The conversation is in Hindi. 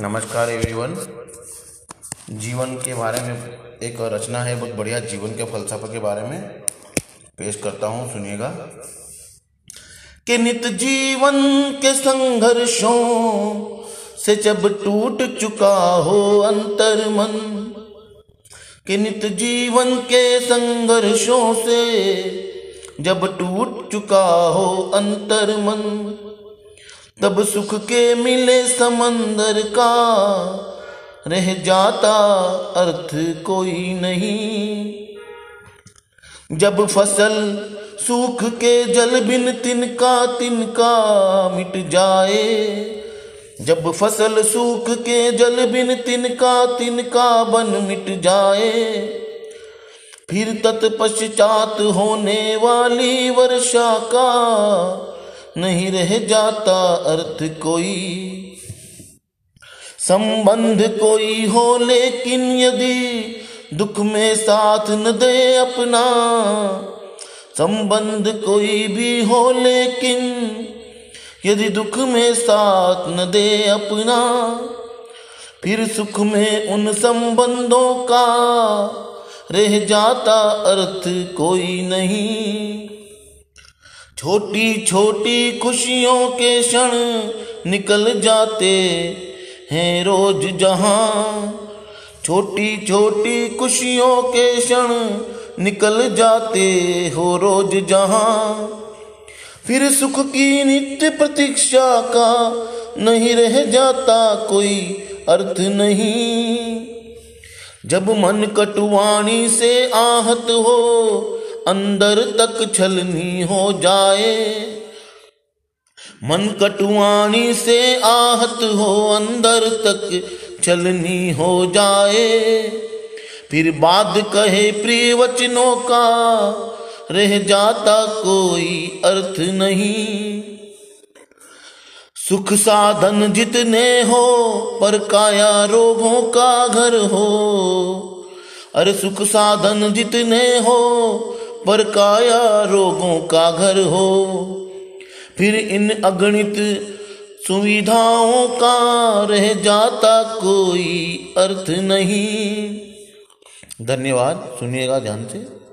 नमस्कार एवरीवन जीवन के बारे में एक रचना है, बहुत बढ़िया जीवन के फलसफा के बारे में। पेश करता हूँ, सुनिएगा। कि नित जीवन के संघर्षों से जब टूट चुका हो अंतर मन कि नित जीवन के संघर्षों से जब टूट चुका हो अंतर मन तब सुख के मिले समंदर का। रह जाता अर्थ कोई नहीं। जब फ़सल सूख के जल बिन तिनका तिनका मिट जाए। जब फ़सल सूख के जल बिन तिनका तिनका बन मिट जाए। फिर तत्पश्चात होने वाली वर्षा का नहीं रह जाता अर्थ कोई। संबंध कोई हो लेकिन यदि दुख में साथ न दे अपना, संबंध कोई भी हो लेकिन यदि दुख में साथ न दे अपना, फिर सुख में उन संबंधों का रह जाता अर्थ कोई नहीं। छोटी छोटी खुशियों के क्षण निकल जाते हैं रोज जहाँ। छोटी छोटी खुशियों के क्षण निकल जाते हो रोज जहाँ। फिर सुख की नित्य प्रतीक्षा का नहीं रह जाता कोई अर्थ नहीं। जब मन कटुवाणी से आहत हो अंदर तक छलनी हो जाए। मन कटुआनी से आहत हो अंदर तक छलनी हो जाए। फिर बाद कहे प्रिय वचनों का, रह जाता कोई अर्थ नहीं। सुख साधन जितने हो पर काया रोगों का घर हो। अरे सुख साधन जितने हो पर काया रोगों का घर हो। फिर इन अगणित सुविधाओं का रह जाता कोई अर्थ नहीं। धन्यवाद, सुनिएगा ध्यान से।